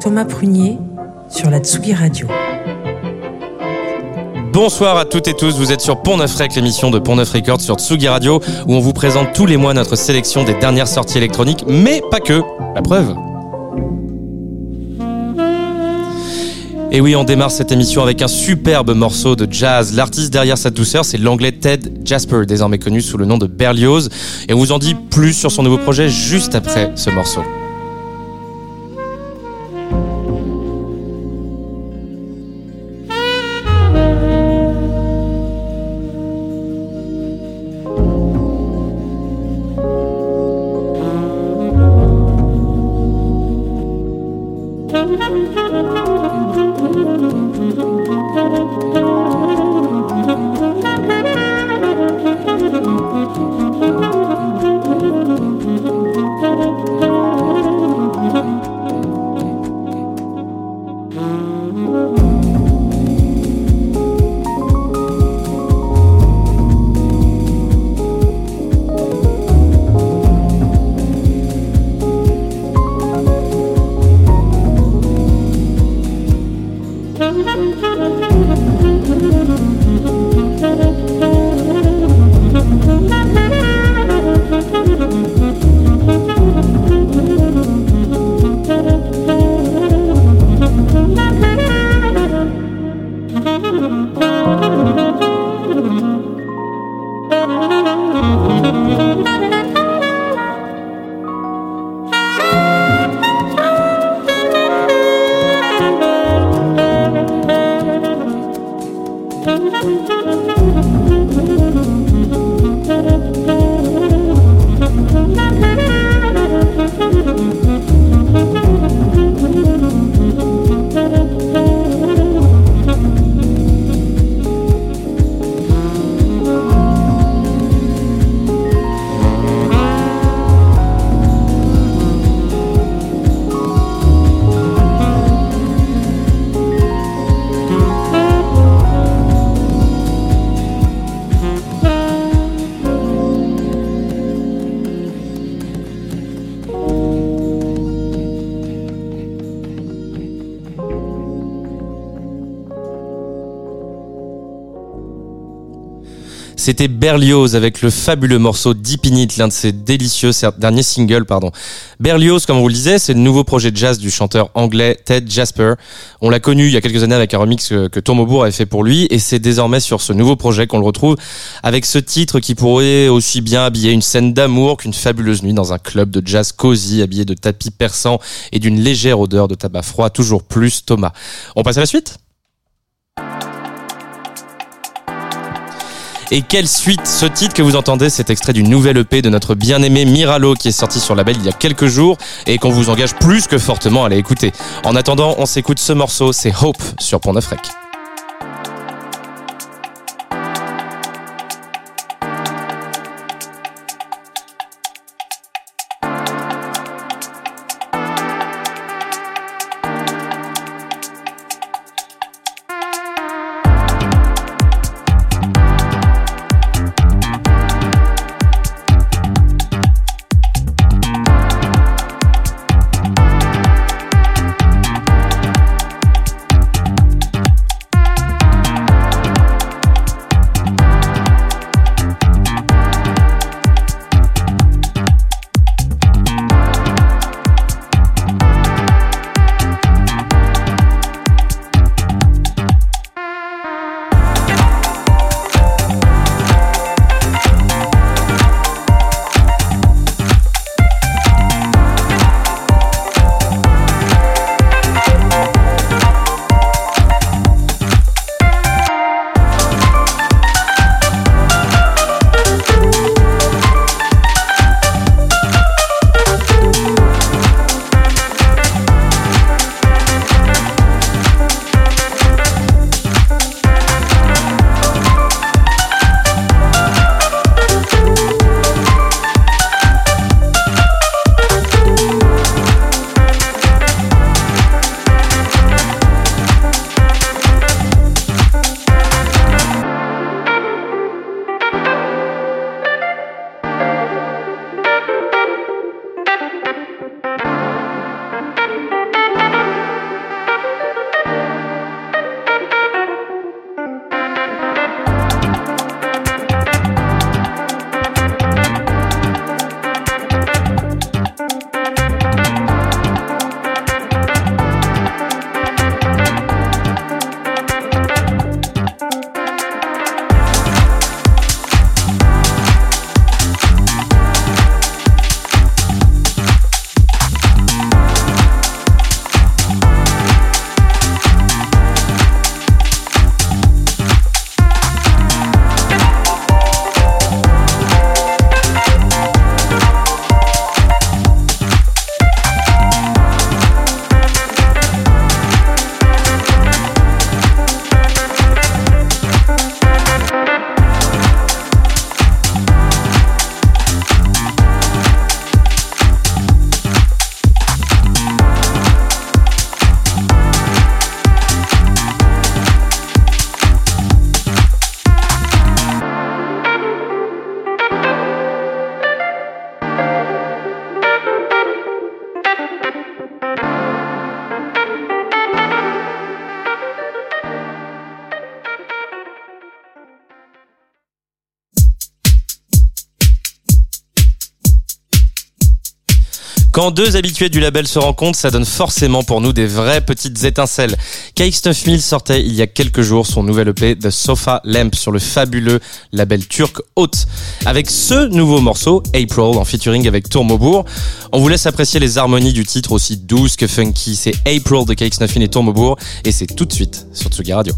Thomas Prunier sur la Tsugi Radio. Bonsoir à toutes et tous, vous êtes sur Pont Neuf Rec, l'émission de Pont Neuf Records sur Tsugi Radio, où on vous présente tous les mois notre sélection des dernières sorties électroniques, mais pas que. La preuve. Et oui, on démarre cette émission avec un superbe morceau de jazz. L'artiste derrière cette douceur, c'est l'anglais Ted Jasper, désormais connu sous le nom de Berlioz. Et on vous en dit plus sur son nouveau projet juste après ce morceau. C'était Berlioz avec le fabuleux morceau Deep In It, l'un de ses délicieux derniers singles, pardon. Berlioz, comme on vous le disait, c'est le nouveau projet de jazz du chanteur anglais Ted Jasper. On l'a connu il y a quelques années avec un remix que, que Tourmobourg avait fait pour lui et c'est désormais sur ce nouveau projet qu'on le retrouve avec ce titre qui pourrait aussi bien habiller une scène d'amour qu'une fabuleuse nuit dans un club de jazz cosy habillé de tapis persans et d'une légère odeur de tabac froid, toujours plus Thomas. On passe à la suite? Et quelle suite Ce titre que vous entendez, c'est extrait d'une nouvelle EP de notre bien-aimé Miralo qui est sorti sur la belle il y a quelques jours et qu'on vous engage plus que fortement à aller écouter. En attendant, on s'écoute ce morceau, c'est Hope sur Pont Rec. Quand deux habitués du label se rencontrent, ça donne forcément pour nous des vraies petites étincelles. KX9000 sortait il y a quelques jours son nouvel EP The Sofa Lamp sur le fabuleux label turc Haute. Avec ce nouveau morceau, April, en featuring avec Tourmobourg, on vous laisse apprécier les harmonies du titre aussi douces que funky. C'est April de KX9000 et Tourmobourg et c'est tout de suite sur Tsugi Radio.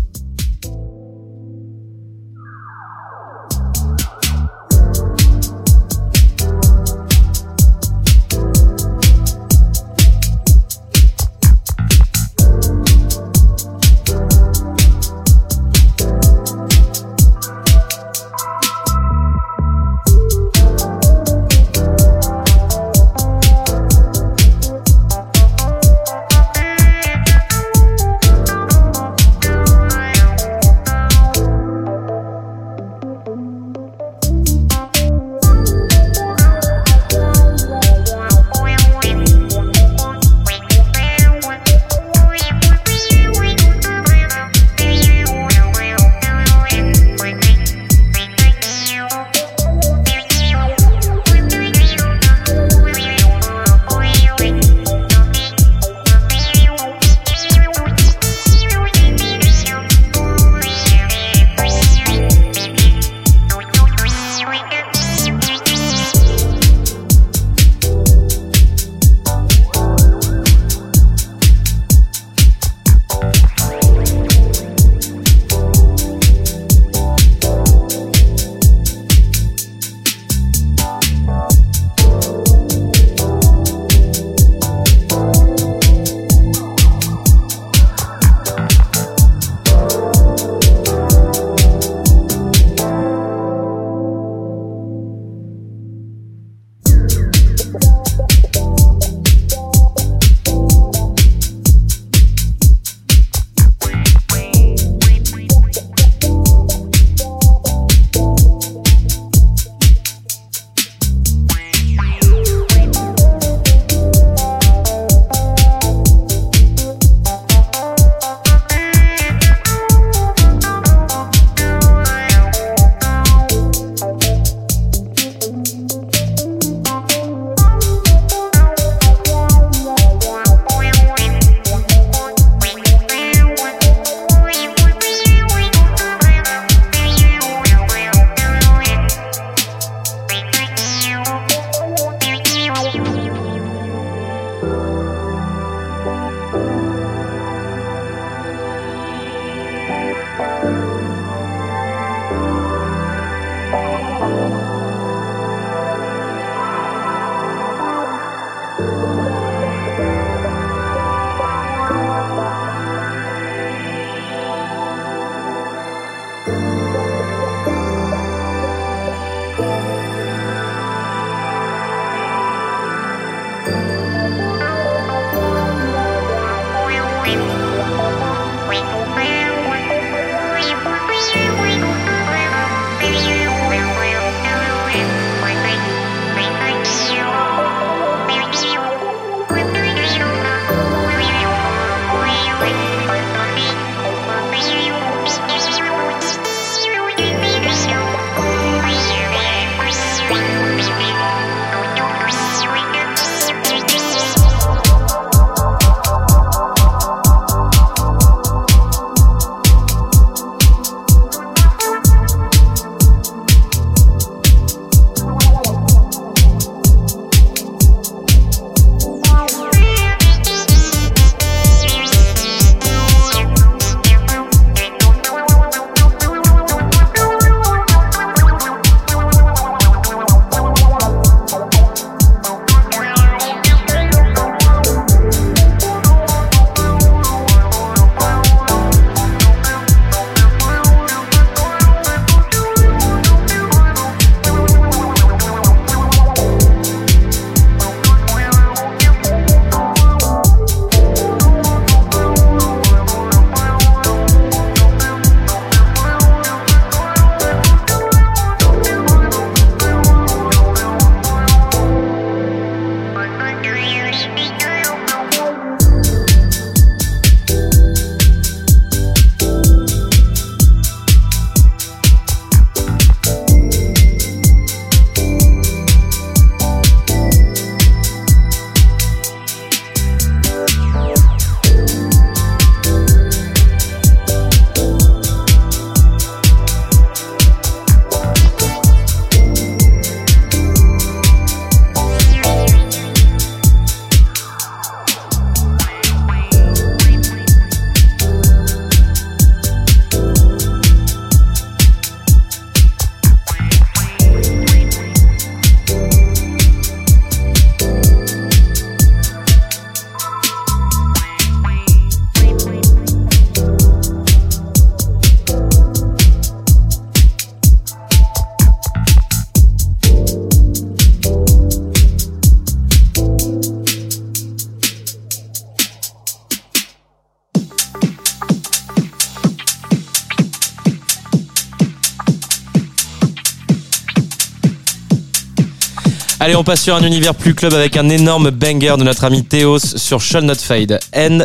Allez, on passe sur un univers plus club avec un énorme banger de notre ami Théos sur Shall Not Fade. NMW,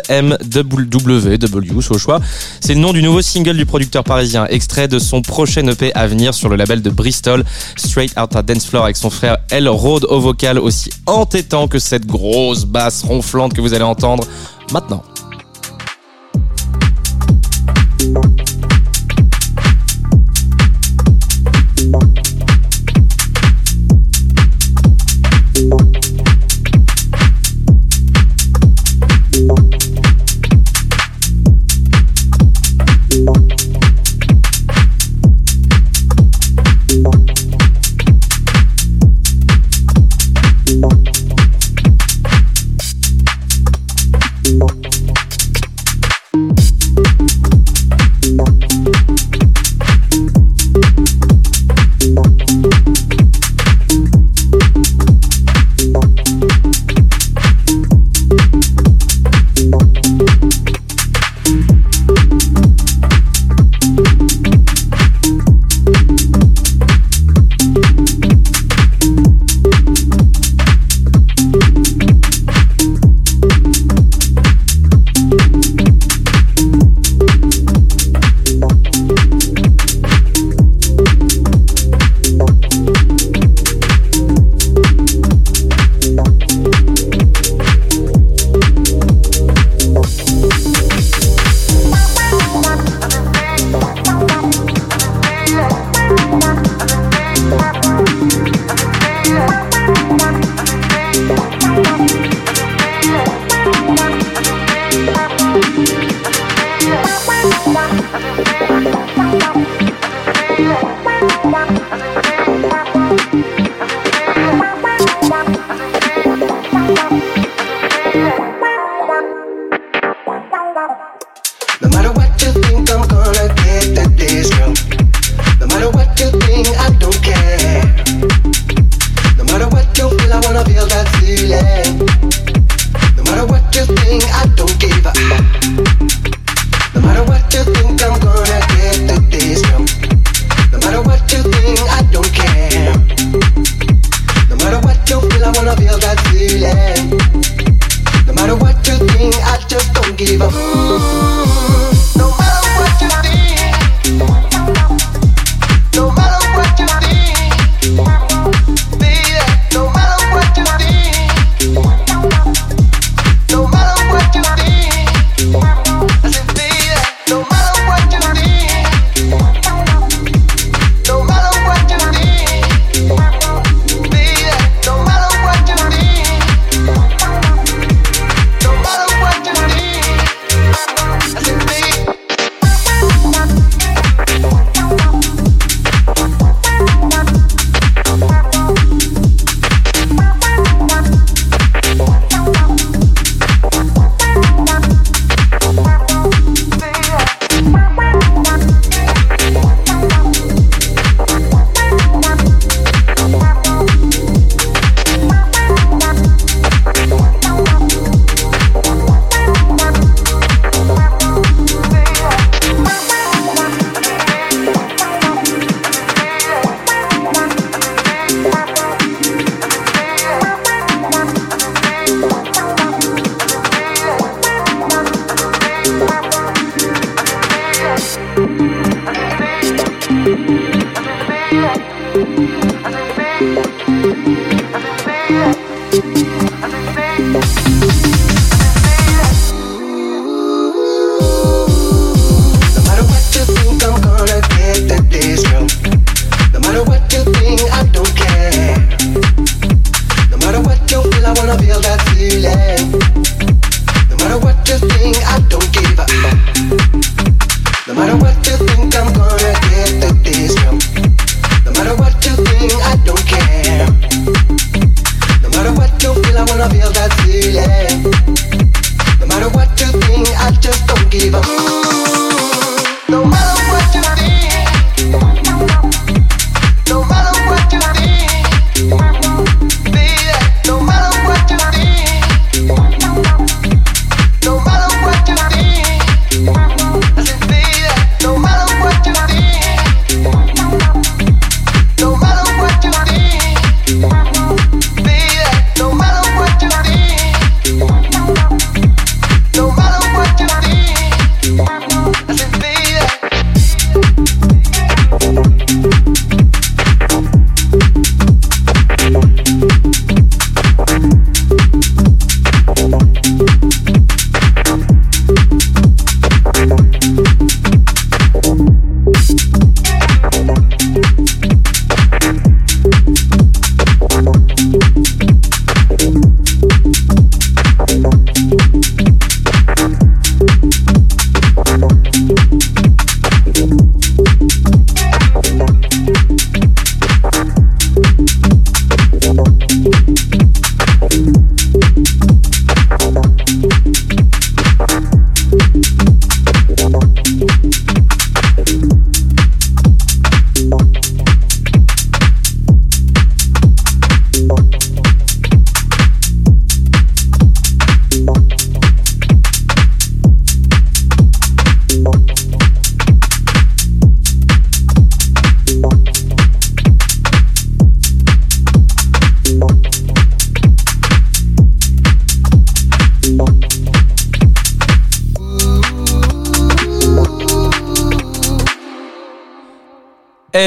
au choix. C'est le nom du nouveau single du producteur parisien, extrait de son prochain EP à venir sur le label de Bristol, Straight Outta Dance Floor avec son frère El Road au vocal aussi entêtant que cette grosse basse ronflante que vous allez entendre maintenant.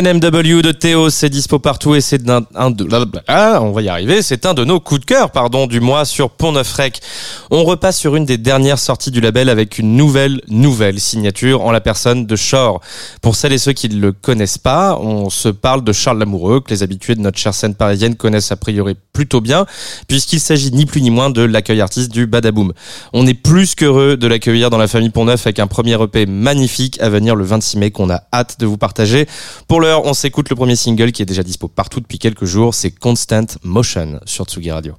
NMW de Théo, c'est dispo partout et c'est un, de, ah, on va y arriver, c'est un de nos coups de cœur, pardon, du mois sur Pont Neuf Rec. On repasse sur une des dernières sorties du label avec une nouvelle, nouvelle signature en la personne de Shore. Pour celles et ceux qui ne le connaissent pas, on se parle de Charles Lamoureux, que les habitués de notre chère scène parisienne connaissent a priori plutôt bien, puisqu'il s'agit ni plus ni moins de l'accueil artiste du Badaboom. On est plus qu'heureux de l'accueillir dans la famille Pont Neuf avec un premier EP magnifique à venir le 26 mai qu'on a hâte de vous partager. Pour on s'écoute le premier single qui est déjà dispo partout depuis quelques jours, c'est Constant Motion sur Tsugi Radio.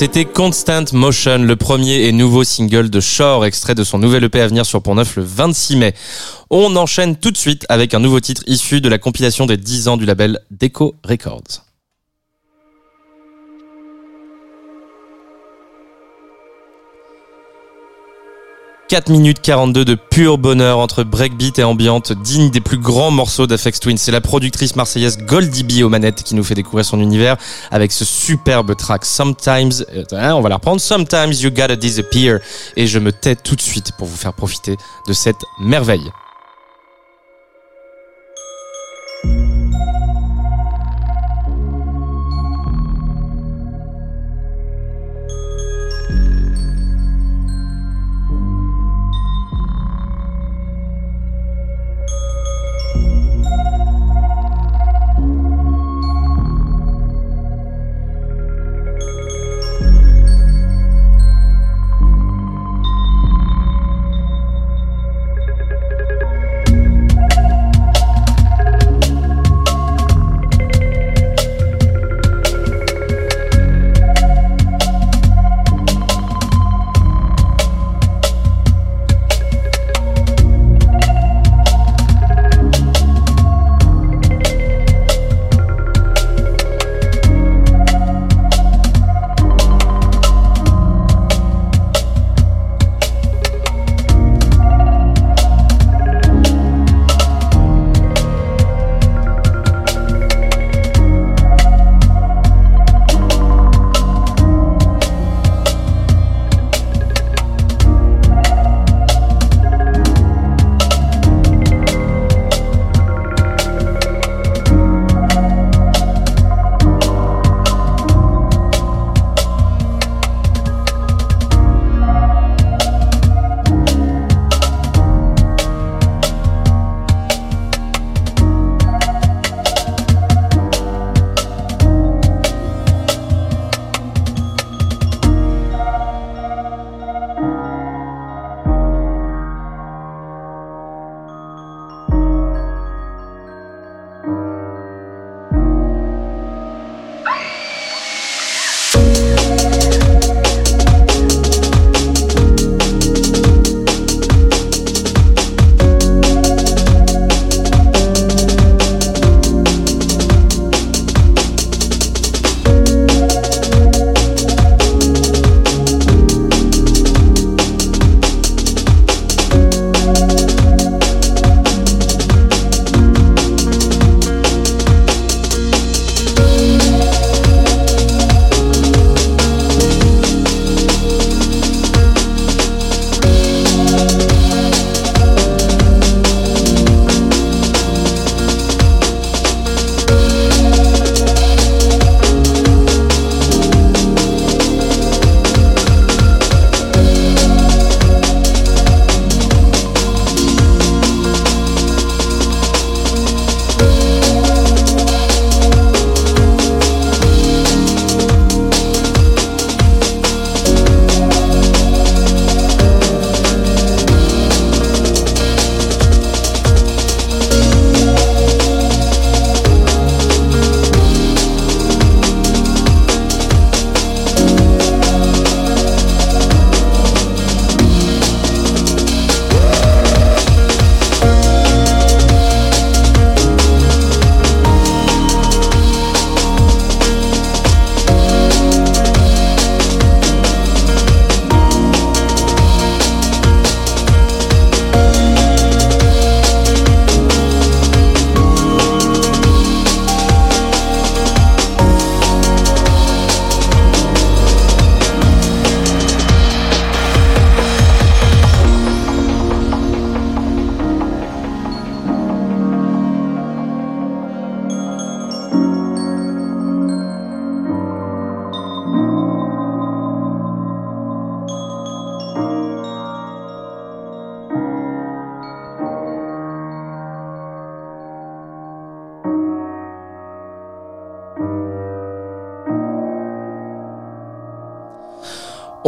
C'était Constant Motion, le premier et nouveau single de Shore, extrait de son nouvel EP à venir sur Pont Neuf le 26 mai. On enchaîne tout de suite avec un nouveau titre issu de la compilation des 10 ans du label Deco Records. 4 minutes 42 de pur bonheur entre breakbeat et ambiante, digne des plus grands morceaux d'Afex Twin. C'est la productrice marseillaise Goldie B aux manettes qui nous fait découvrir son univers avec ce superbe track Sometimes, euh, hein, on va la reprendre, Sometimes You Gotta Disappear. Et je me tais tout de suite pour vous faire profiter de cette merveille.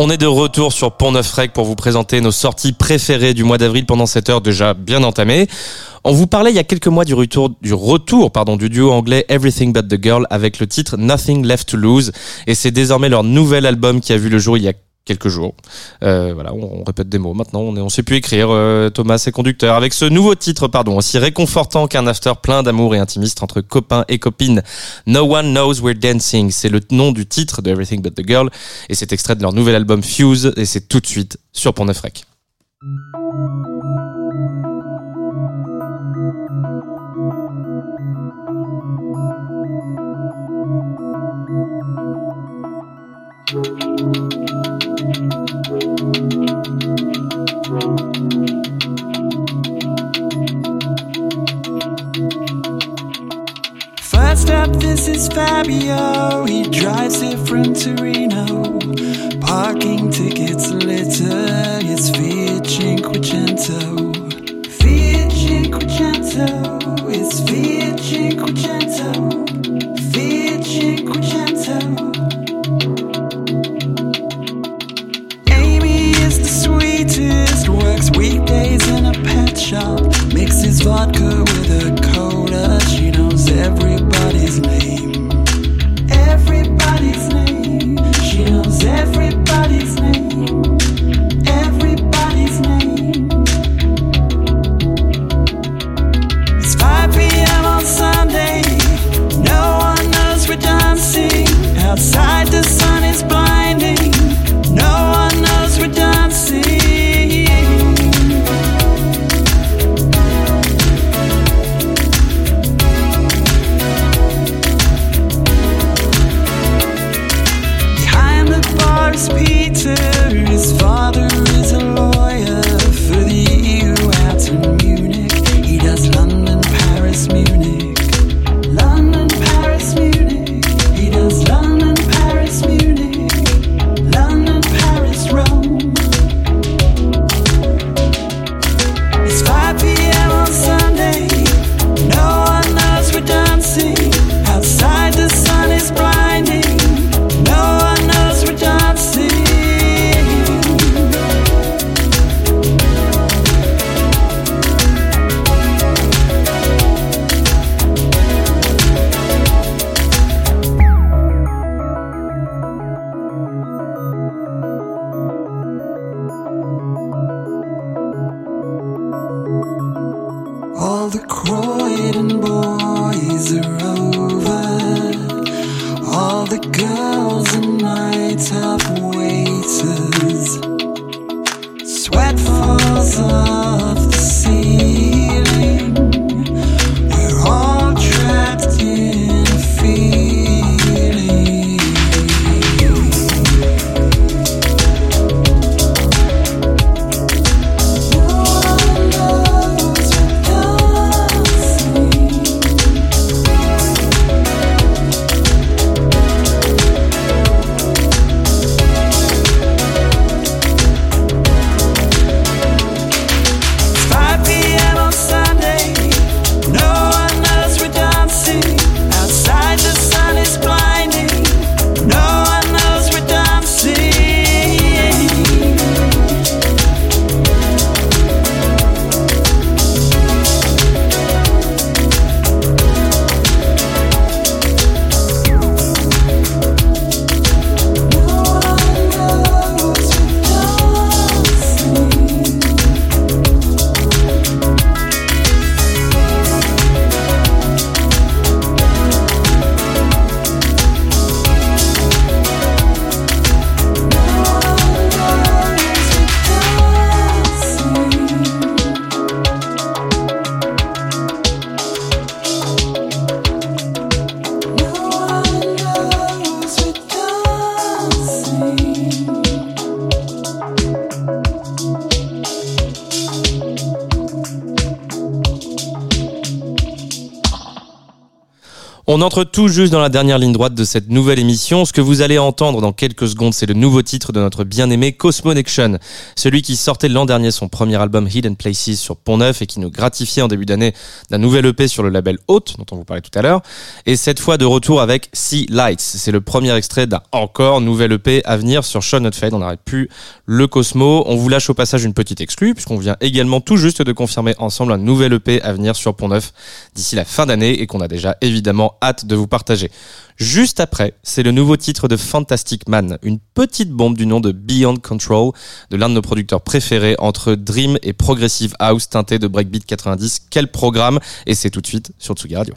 On est de retour sur Pont Neuf Rec pour vous présenter nos sorties préférées du mois d'avril pendant cette heure déjà bien entamée. On vous parlait il y a quelques mois du retour, du retour pardon, du duo anglais Everything But The Girl avec le titre Nothing Left To Lose et c'est désormais leur nouvel album qui a vu le jour il y a quelques jours. Euh, voilà, on, répète des mots. Maintenant, on ne sait plus écrire, euh, Thomas et conducteur, avec ce nouveau titre, pardon, aussi réconfortant qu'un after plein d'amour et intimiste entre copains et copines. No One Knows We're Dancing, c'est le nom du titre de Everything But The Girl, et c'est extrait de leur nouvel album Fuse, et c'est tout de suite sur Pont Neuf First up, this is Fabio. He drives it from Torino. Parking tickets litter his Fiat Cinquecento. Fiat Cinquecento is Fiat Cinquecento. Fiat Cinquecento. Amy is the sweetest, works weekdays in a pet shop, mixes vodka with a cola. She knows everybody's me. On entre tout juste dans la dernière ligne droite de cette nouvelle émission. Ce que vous allez entendre dans quelques secondes, c'est le nouveau titre de notre bien-aimé Cosmonection. Celui qui sortait l'an dernier son premier album Hidden Places sur Pont Neuf et qui nous gratifiait en début d'année d'un nouvel EP sur le label Haute, dont on vous parlait tout à l'heure. Et cette fois de retour avec Sea Lights. C'est le premier extrait d'un encore nouvel EP à venir sur Sean Not Fade. On n'arrête plus le Cosmo. On vous lâche au passage une petite exclue puisqu'on vient également tout juste de confirmer ensemble un nouvel EP à venir sur Pont Neuf d'ici la fin d'année et qu'on a déjà évidemment hâte de vous partager. Juste après, c'est le nouveau titre de Fantastic Man, une petite bombe du nom de Beyond Control, de l'un de nos producteurs préférés entre Dream et Progressive House teinté de Breakbeat 90. Quel programme Et c'est tout de suite sur Tsugi Radio.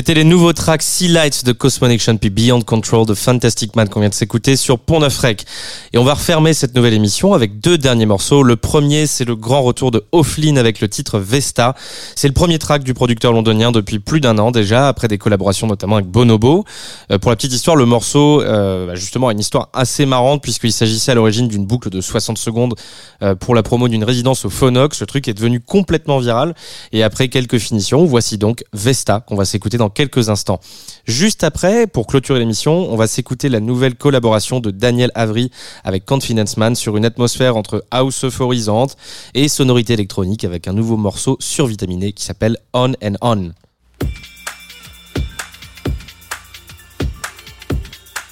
C'était les nouveaux tracks Sea Lights de Cosmonection puis Beyond Control de Fantastic Man qu'on vient de s'écouter sur Pont Neuf Rec. Et on va refermer cette nouvelle émission avec deux derniers morceaux. Le premier, c'est le grand retour de Offlin avec le titre Vesta. C'est le premier track du producteur londonien depuis plus d'un an déjà, après des collaborations notamment avec Bonobo. Euh, pour la petite histoire, le morceau, euh, bah, justement, une histoire assez marrante puisqu'il s'agissait à l'origine d'une boucle de 60 secondes euh, pour la promo d'une résidence au Phonox. Le truc est devenu complètement viral. Et après quelques finitions, voici donc Vesta qu'on va s'écouter dans quelques instants. Juste après, pour clôturer l'émission, on va s'écouter la nouvelle collaboration de Daniel Avery avec Confidence Man sur une atmosphère entre house euphorisante et sonorité électronique avec un nouveau morceau survitaminé qui s'appelle On and On.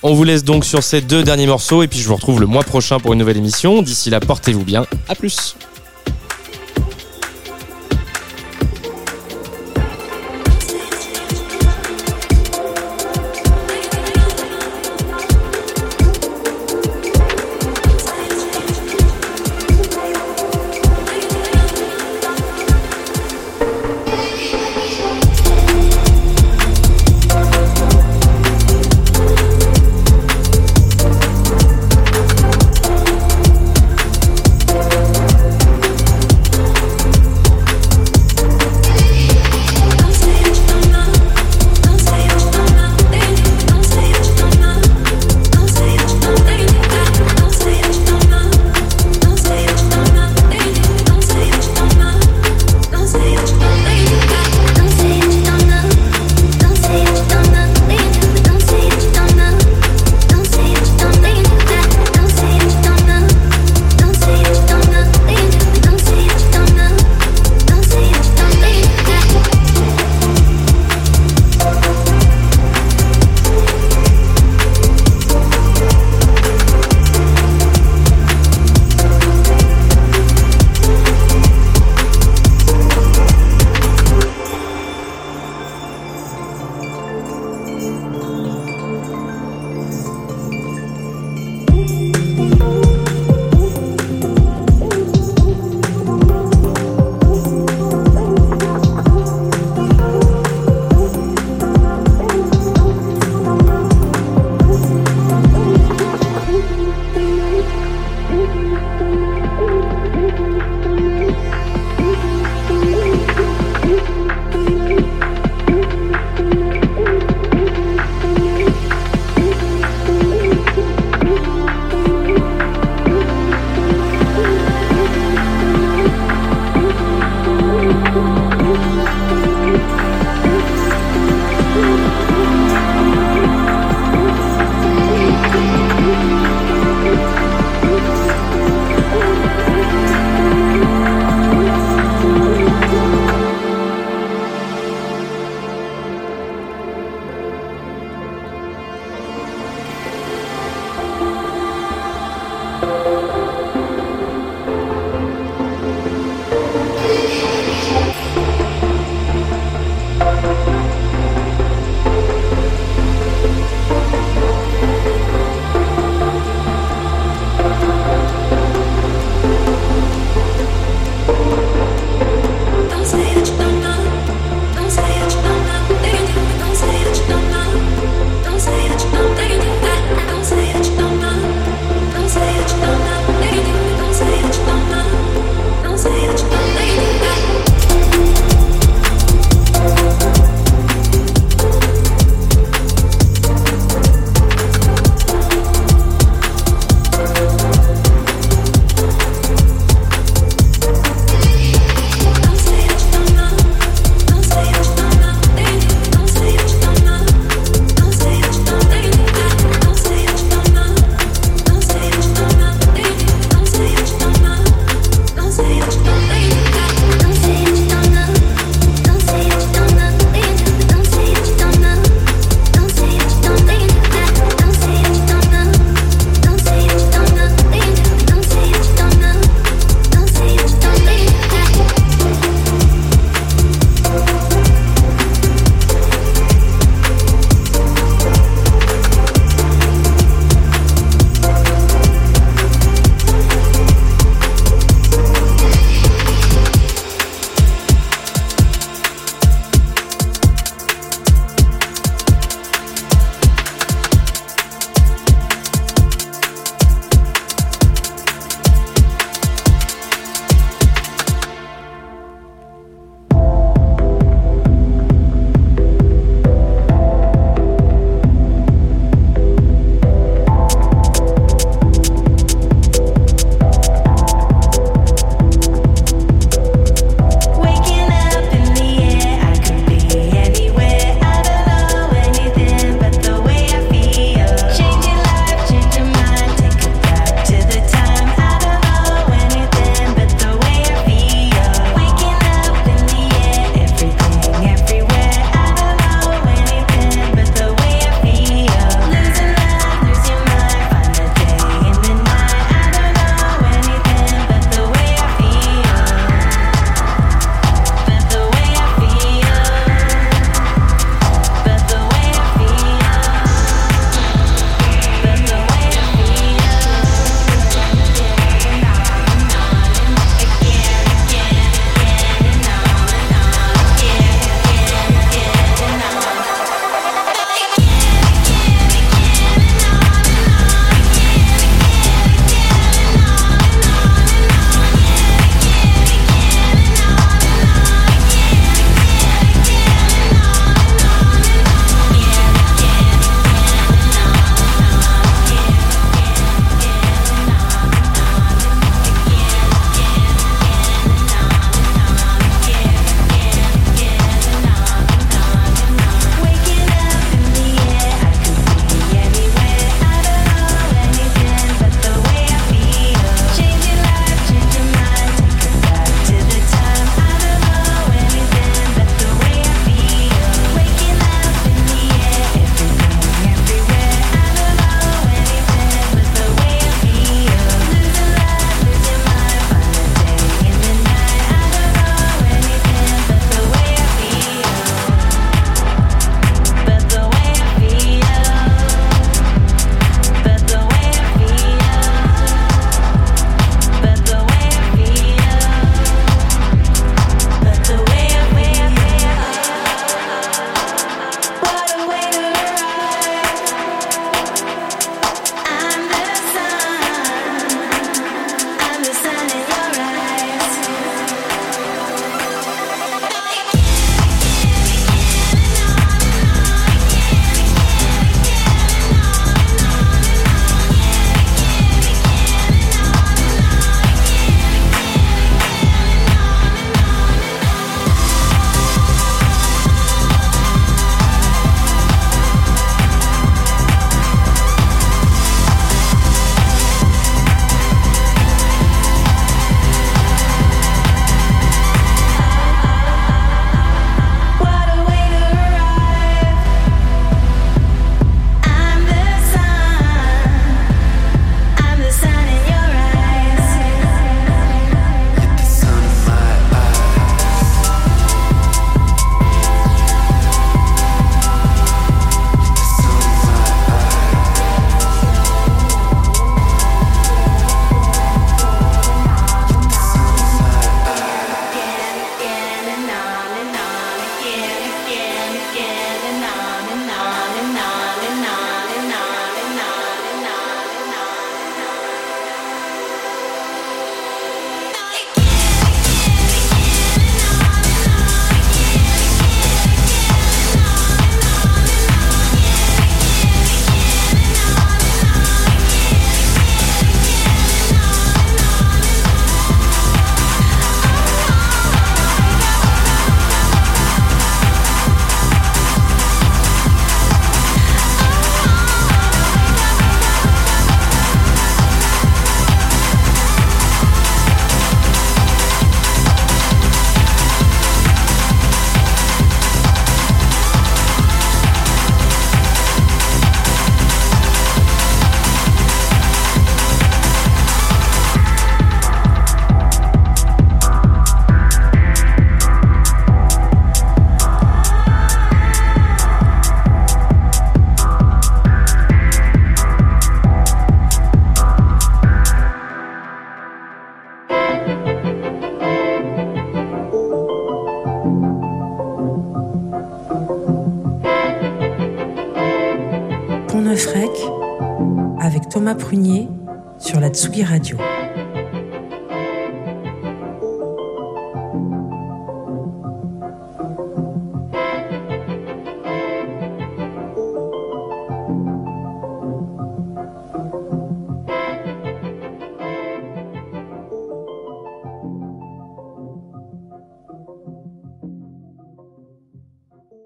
On vous laisse donc sur ces deux derniers morceaux et puis je vous retrouve le mois prochain pour une nouvelle émission. D'ici là, portez-vous bien. À plus.